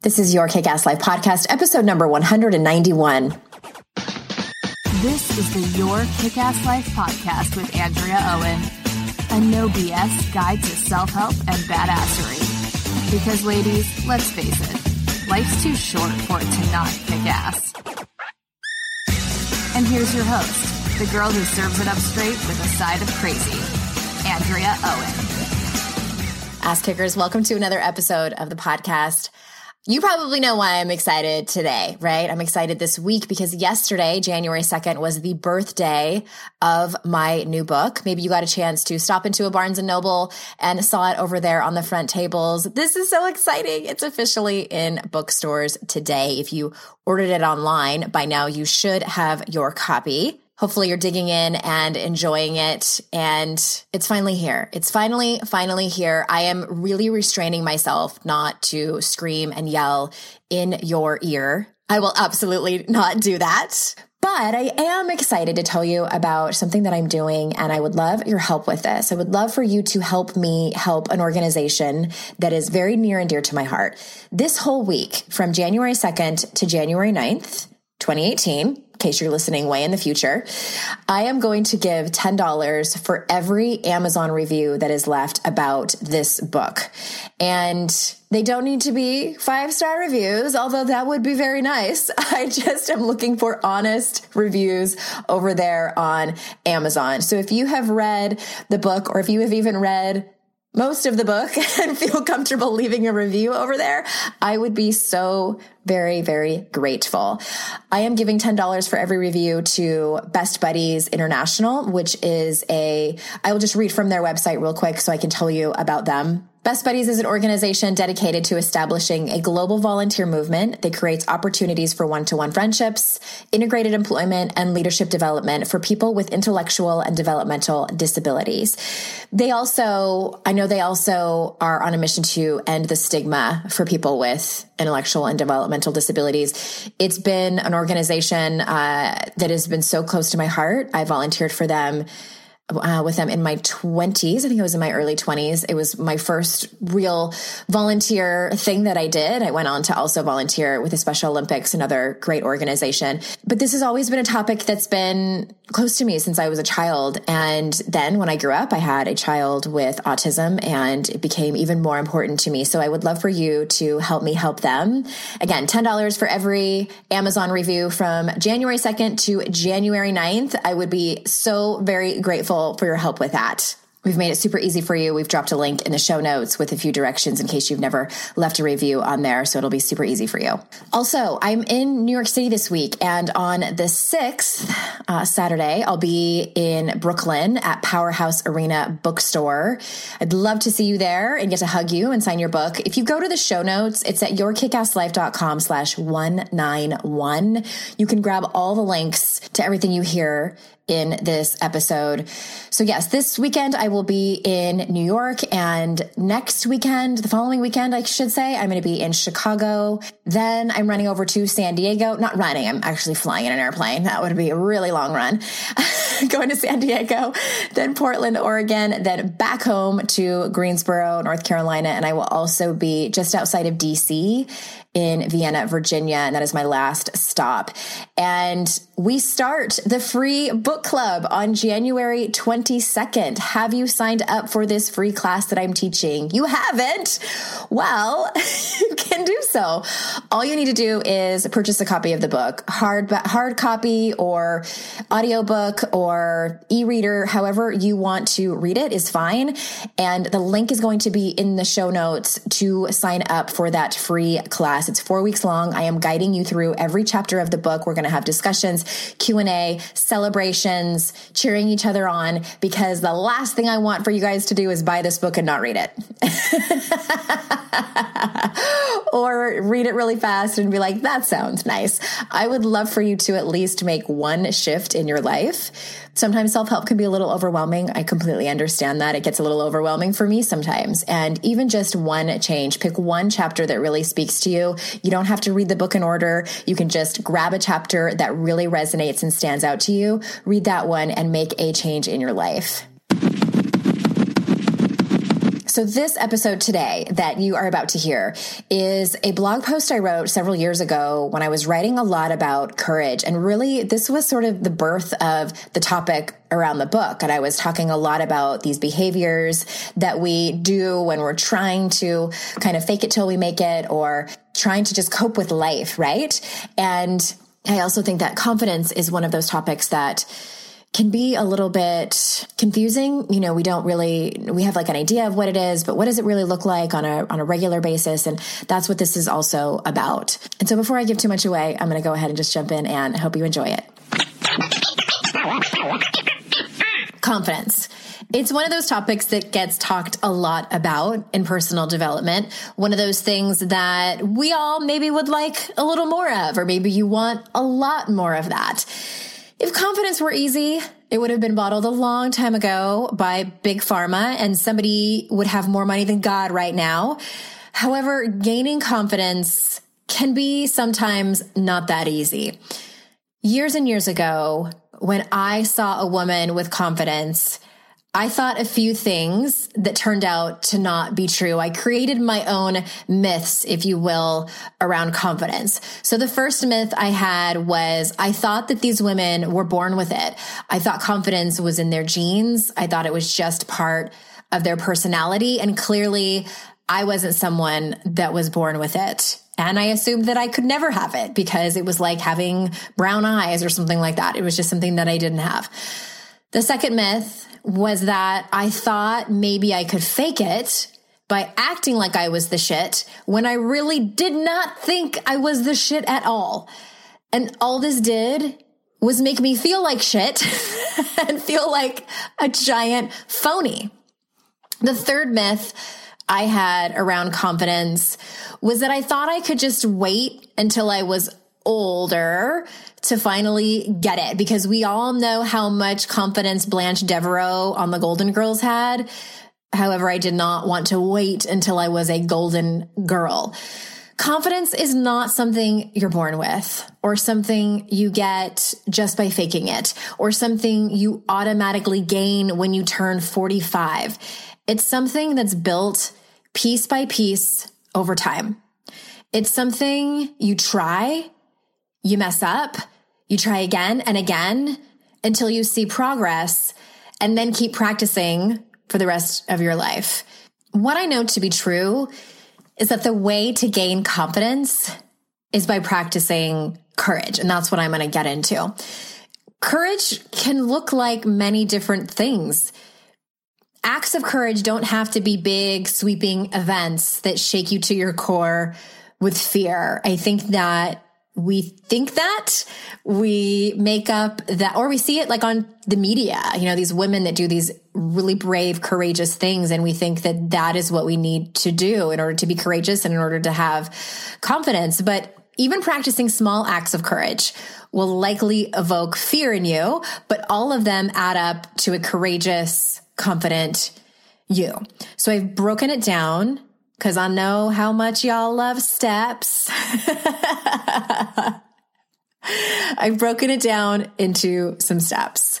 This is Your Kick Ass Life podcast, episode number 191. This is the Your Kick Ass Life podcast with Andrea Owen, a no BS guide to self help and badassery. Because, ladies, let's face it, life's too short for it to not kick ass. And here's your host, the girl who serves it up straight with a side of crazy, Andrea Owen. Ass Kickers, welcome to another episode of the podcast. You probably know why I'm excited today, right? I'm excited this week because yesterday, January 2nd, was the birthday of my new book. Maybe you got a chance to stop into a Barnes and Noble and saw it over there on the front tables. This is so exciting. It's officially in bookstores today. If you ordered it online by now, you should have your copy hopefully you're digging in and enjoying it. And it's finally here. It's finally, finally here. I am really restraining myself not to scream and yell in your ear. I will absolutely not do that. But I am excited to tell you about something that I'm doing, and I would love your help with this. I would love for you to help me help an organization that is very near and dear to my heart. This whole week, from January 2nd to January 9th, 2018, in case you're listening way in the future, I am going to give $10 for every Amazon review that is left about this book. And they don't need to be five star reviews, although that would be very nice. I just am looking for honest reviews over there on Amazon. So if you have read the book or if you have even read most of the book and feel comfortable leaving a review over there, I would be so very, very grateful. I am giving $10 for every review to Best Buddies International, which is a, I will just read from their website real quick so I can tell you about them. Best Buddies is an organization dedicated to establishing a global volunteer movement that creates opportunities for one to one friendships, integrated employment, and leadership development for people with intellectual and developmental disabilities. They also, I know they also are on a mission to end the stigma for people with intellectual and developmental disabilities. It's been an organization uh, that has been so close to my heart. I volunteered for them uh, with them in my 20s. I think it was in my early 20s. It was my first real volunteer thing that I did. I went on to also volunteer with the Special Olympics, another great organization. But this has always been a topic that's been close to me since I was a child. And then when I grew up, I had a child with autism and it became even more important to me. So I would love for you to help me help them. Again, $10 for every Amazon review from January 2nd to January 9th. I would be so very grateful grateful for your help with that. We've made it super easy for you. We've dropped a link in the show notes with a few directions in case you've never left a review on there. So it'll be super easy for you. Also, I'm in New York City this week and on the 6th, uh, Saturday, I'll be in Brooklyn at Powerhouse Arena Bookstore. I'd love to see you there and get to hug you and sign your book. If you go to the show notes, it's at yourkickasslife.com slash 191. You can grab all the links to everything you hear in this episode. So yes, this weekend I will be in New York and next weekend, the following weekend, I should say, I'm going to be in Chicago. Then I'm running over to San Diego. Not running. I'm actually flying in an airplane. That would be a really long run. Going to San Diego, then Portland, Oregon, then back home to Greensboro, North Carolina. And I will also be just outside of DC in Vienna, Virginia. And that is my last stop. And we start the free book club on January 22nd. Have you signed up for this free class that I'm teaching? You haven't? Well, you can do so. All you need to do is purchase a copy of the book, hard, hard copy or audiobook or e-reader, however you want to read it is fine. And the link is going to be in the show notes to sign up for that free class. It's four weeks long. I am guiding you through every chapter of the book. We're going to have discussions, Q&A, celebrations, cheering each other on because the last thing I want for you guys to do is buy this book and not read it. or read it really fast and be like, that sounds nice. I would love for you to at least make one shift in your life. Sometimes self help can be a little overwhelming. I completely understand that. It gets a little overwhelming for me sometimes. And even just one change, pick one chapter that really speaks to you. You don't have to read the book in order. You can just grab a chapter that really resonates and stands out to you, read that one, and make a change in your life. So, this episode today that you are about to hear is a blog post I wrote several years ago when I was writing a lot about courage. And really, this was sort of the birth of the topic around the book. And I was talking a lot about these behaviors that we do when we're trying to kind of fake it till we make it or trying to just cope with life, right? And I also think that confidence is one of those topics that can be a little bit confusing. You know, we don't really, we have like an idea of what it is, but what does it really look like on a, on a regular basis? And that's what this is also about. And so before I give too much away, I'm going to go ahead and just jump in and hope you enjoy it. Confidence. It's one of those topics that gets talked a lot about in personal development. One of those things that we all maybe would like a little more of, or maybe you want a lot more of that. If confidence were easy, it would have been bottled a long time ago by big pharma and somebody would have more money than God right now. However, gaining confidence can be sometimes not that easy. Years and years ago, when I saw a woman with confidence, I thought a few things that turned out to not be true. I created my own myths, if you will, around confidence. So the first myth I had was I thought that these women were born with it. I thought confidence was in their genes. I thought it was just part of their personality. And clearly I wasn't someone that was born with it. And I assumed that I could never have it because it was like having brown eyes or something like that. It was just something that I didn't have. The second myth was that I thought maybe I could fake it by acting like I was the shit when I really did not think I was the shit at all. And all this did was make me feel like shit and feel like a giant phony. The third myth I had around confidence was that I thought I could just wait until I was older to finally get it because we all know how much confidence Blanche Devereaux on the Golden Girls had. However, I did not want to wait until I was a golden girl. Confidence is not something you're born with or something you get just by faking it or something you automatically gain when you turn 45. It's something that's built piece by piece over time. It's something you try you mess up, you try again and again until you see progress and then keep practicing for the rest of your life. What I know to be true is that the way to gain confidence is by practicing courage. And that's what I'm going to get into. Courage can look like many different things. Acts of courage don't have to be big, sweeping events that shake you to your core with fear. I think that we think that we make up that or we see it like on the media you know these women that do these really brave courageous things and we think that that is what we need to do in order to be courageous and in order to have confidence. But even practicing small acts of courage will likely evoke fear in you but all of them add up to a courageous confident you. So i've broken it down because I know how much y'all love steps. I've broken it down into some steps.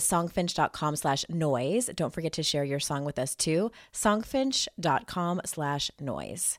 songfinch.com slash noise. Don't forget to share your song with us too. Songfinch.com slash noise.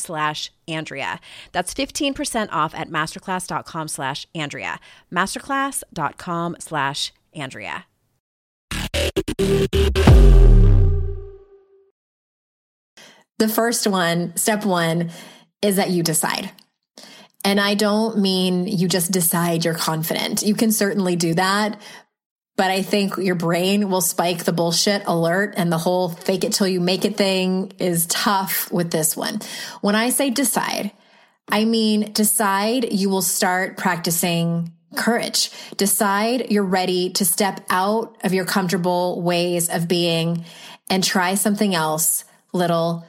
slash Andrea. That's 15% off at masterclass.com slash Andrea. Masterclass.com slash Andrea. The first one, step one, is that you decide. And I don't mean you just decide you're confident. You can certainly do that, but I think your brain will spike the bullshit alert and the whole fake it till you make it thing is tough with this one. When I say decide, I mean decide you will start practicing courage. Decide you're ready to step out of your comfortable ways of being and try something else little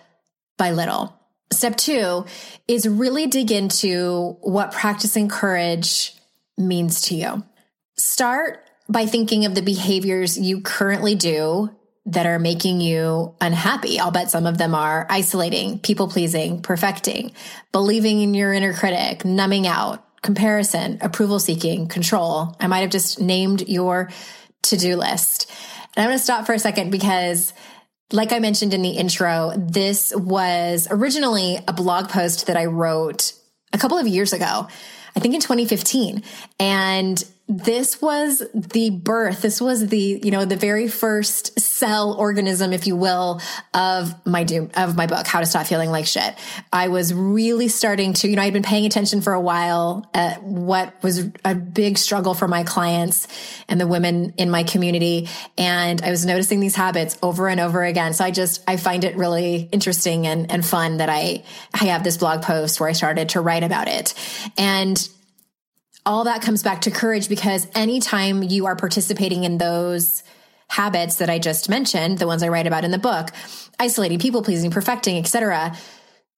by little. Step two is really dig into what practicing courage means to you. Start by thinking of the behaviors you currently do that are making you unhappy. I'll bet some of them are isolating, people pleasing, perfecting, believing in your inner critic, numbing out, comparison, approval seeking, control. I might have just named your to do list. And I'm going to stop for a second because like I mentioned in the intro, this was originally a blog post that I wrote a couple of years ago. I think in 2015. And this was the birth. This was the, you know, the very first cell organism, if you will, of my doom, of my book, How to Stop Feeling Like Shit. I was really starting to, you know, I'd been paying attention for a while at what was a big struggle for my clients and the women in my community. And I was noticing these habits over and over again. So I just, I find it really interesting and, and fun that I, I have this blog post where I started to write about it. And all that comes back to courage because anytime you are participating in those habits that I just mentioned, the ones I write about in the book, isolating, people pleasing, perfecting, etc.,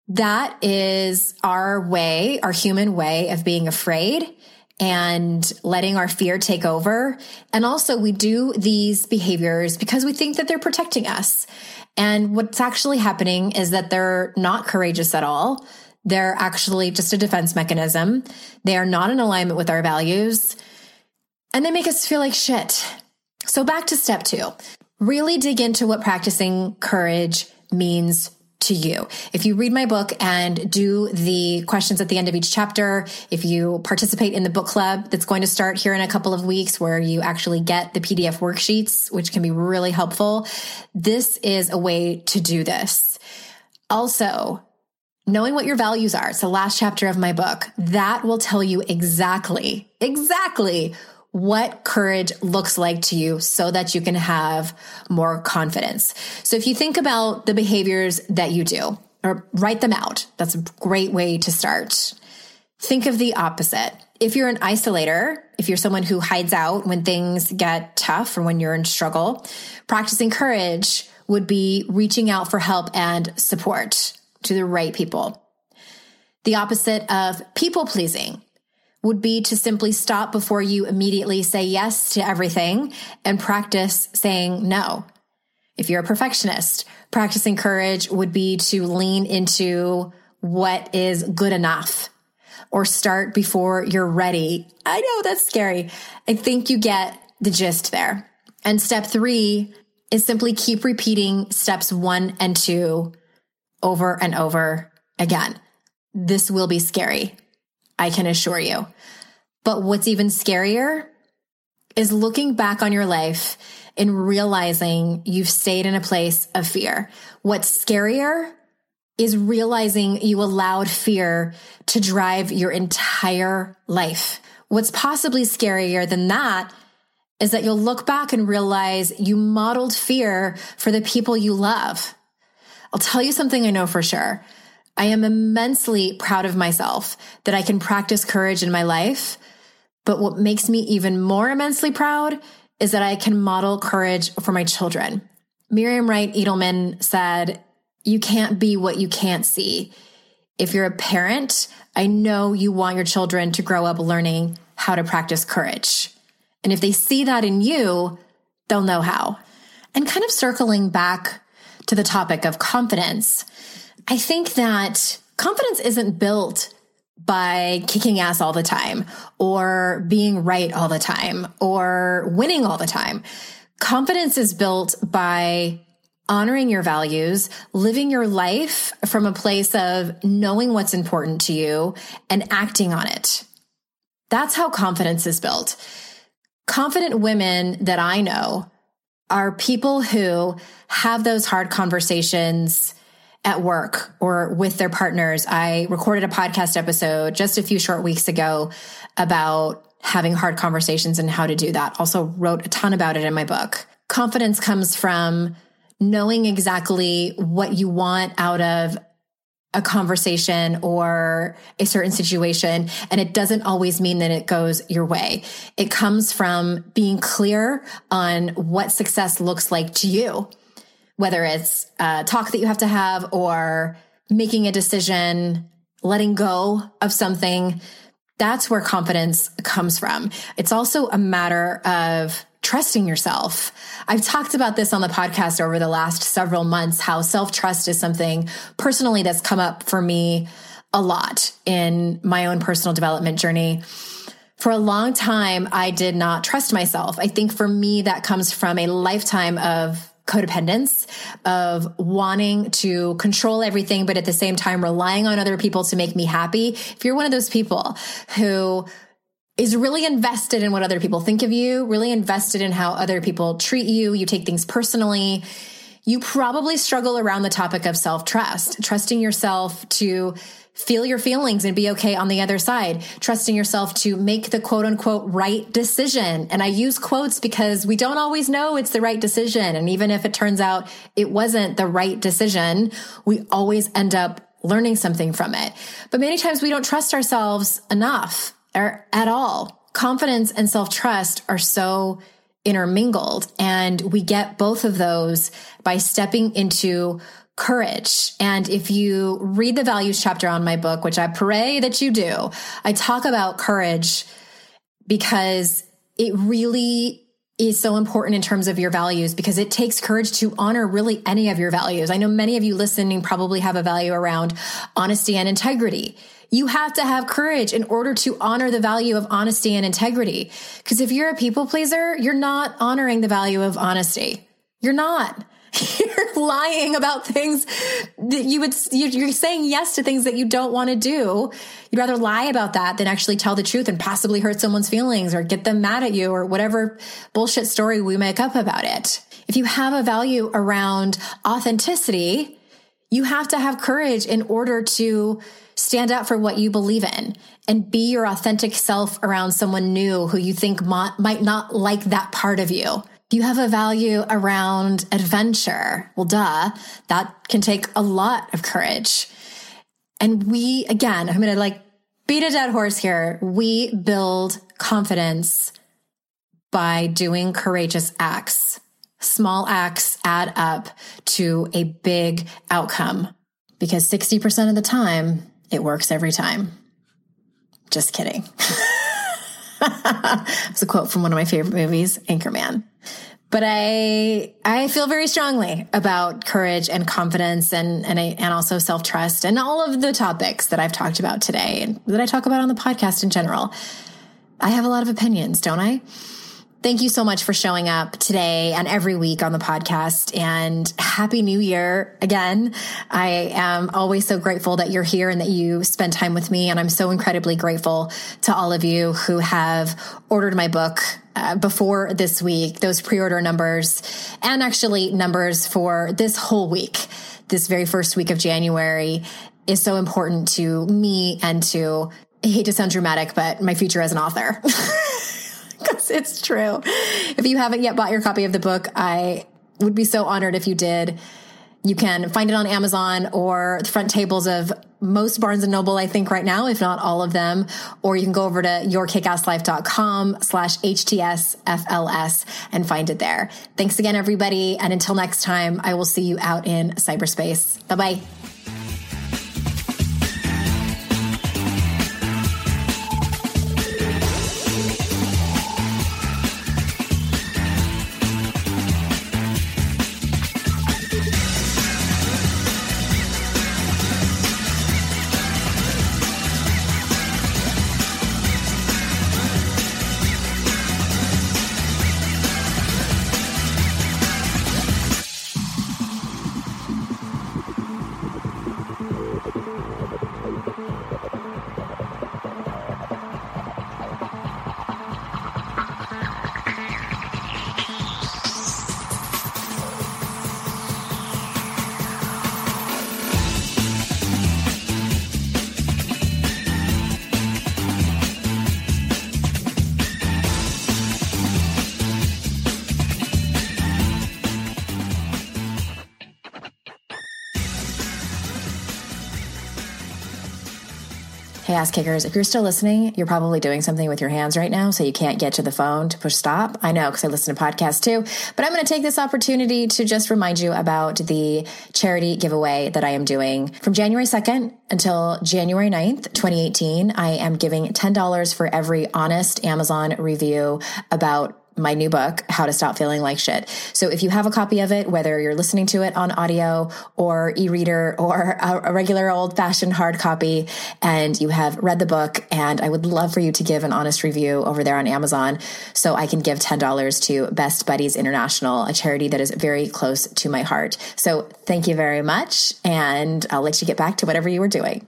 that is our way, our human way of being afraid and letting our fear take over. And also we do these behaviors because we think that they're protecting us. And what's actually happening is that they're not courageous at all. They're actually just a defense mechanism. They are not in alignment with our values and they make us feel like shit. So back to step two. Really dig into what practicing courage means to you. If you read my book and do the questions at the end of each chapter, if you participate in the book club that's going to start here in a couple of weeks where you actually get the PDF worksheets, which can be really helpful, this is a way to do this. Also, knowing what your values are. It's the last chapter of my book. That will tell you exactly, exactly what courage looks like to you so that you can have more confidence. So if you think about the behaviors that you do or write them out, that's a great way to start. Think of the opposite. If you're an isolator, if you're someone who hides out when things get tough or when you're in struggle, practicing courage would be reaching out for help and support to the right people. The opposite of people pleasing would be to simply stop before you immediately say yes to everything and practice saying no. If you're a perfectionist, practicing courage would be to lean into what is good enough or start before you're ready. I know that's scary. I think you get the gist there. And step three is simply keep repeating steps one and two over and over again. This will be scary. I can assure you. But what's even scarier is looking back on your life and realizing you've stayed in a place of fear. What's scarier is realizing you allowed fear to drive your entire life. What's possibly scarier than that is that you'll look back and realize you modeled fear for the people you love. I'll tell you something I know for sure. I am immensely proud of myself that I can practice courage in my life. But what makes me even more immensely proud is that I can model courage for my children. Miriam Wright Edelman said, You can't be what you can't see. If you're a parent, I know you want your children to grow up learning how to practice courage. And if they see that in you, they'll know how. And kind of circling back to the topic of confidence, I think that confidence isn't built by kicking ass all the time or being right all the time or winning all the time. Confidence is built by honoring your values, living your life from a place of knowing what's important to you and acting on it. That's how confidence is built. Confident women that I know are people who have those hard conversations at work or with their partners. I recorded a podcast episode just a few short weeks ago about having hard conversations and how to do that. Also wrote a ton about it in my book. Confidence comes from knowing exactly what you want out of a conversation or a certain situation. And it doesn't always mean that it goes your way. It comes from being clear on what success looks like to you whether it's a talk that you have to have or making a decision, letting go of something. That's where confidence comes from. It's also a matter of trusting yourself. I've talked about this on the podcast over the last several months, how self trust is something personally that's come up for me a lot in my own personal development journey. For a long time, I did not trust myself. I think for me, that comes from a lifetime of codependence of wanting to control everything, but at the same time relying on other people to make me happy. If you're one of those people who is really invested in what other people think of you, really invested in how other people treat you, you take things personally, you probably struggle around the topic of self trust, trusting yourself to feel your feelings and be okay on the other side, trusting yourself to make the quote unquote right decision. And I use quotes because we don't always know it's the right decision. And even if it turns out it wasn't the right decision, we always end up learning something from it. But many times we don't trust ourselves enough or at all. Confidence and self trust are so intermingled and we get both of those by stepping into courage. And if you read the values chapter on my book, which I pray that you do, I talk about courage because it really is so important in terms of your values because it takes courage to honor really any of your values. I know many of you listening probably have a value around honesty and integrity. You have to have courage in order to honor the value of honesty and integrity. Because if you're a people pleaser, you're not honoring the value of honesty. You're not. You're lying about things that you would, you're saying yes to things that you don't want to do. You'd rather lie about that than actually tell the truth and possibly hurt someone's feelings or get them mad at you or whatever bullshit story we make up about it. If you have a value around authenticity, you have to have courage in order to stand up for what you believe in and be your authentic self around someone new who you think might not like that part of you. You have a value around adventure. Well, duh, that can take a lot of courage. And we, again, I'm going to like beat a dead horse here. We build confidence by doing courageous acts. Small acts add up to a big outcome because 60% of the time, it works every time. Just kidding. it's a quote from one of my favorite movies, Anchorman. But I I feel very strongly about courage and confidence and and I, and also self trust and all of the topics that I've talked about today and that I talk about on the podcast in general. I have a lot of opinions, don't I? Thank you so much for showing up today and every week on the podcast and happy new year again. I am always so grateful that you're here and that you spend time with me. And I'm so incredibly grateful to all of you who have ordered my book uh, before this week, those pre-order numbers and actually numbers for this whole week, this very first week of January is so important to me and to I hate to sound dramatic, but my future as an author. because it's true. If you haven't yet bought your copy of the book, I would be so honored if you did. You can find it on Amazon or the front tables of most Barnes and Noble, I think right now, if not all of them, or you can go over to yourkickasslife.com slash HTSFLS and find it there. Thanks again, everybody. And until next time, I will see you out in cyberspace. Bye bye. Hey, ass kickers, if you're still listening, you're probably doing something with your hands right now, so you can't get to the phone to push stop. I know because I listen to podcasts too. But I'm going to take this opportunity to just remind you about the charity giveaway that I am doing from January 2nd until January 9th, 2018. I am giving $10 for every honest Amazon review about my new book, How to Stop Feeling Like Shit. So if you have a copy of it, whether you're listening to it on audio or e-reader or a, regular old fashioned hard copy, and you have read the book, and I would love for you to give an honest review over there on Amazon so I can give $10 to Best Buddies International, a charity that is very close to my heart. So thank you very much. And I'll let you get back to whatever you were doing.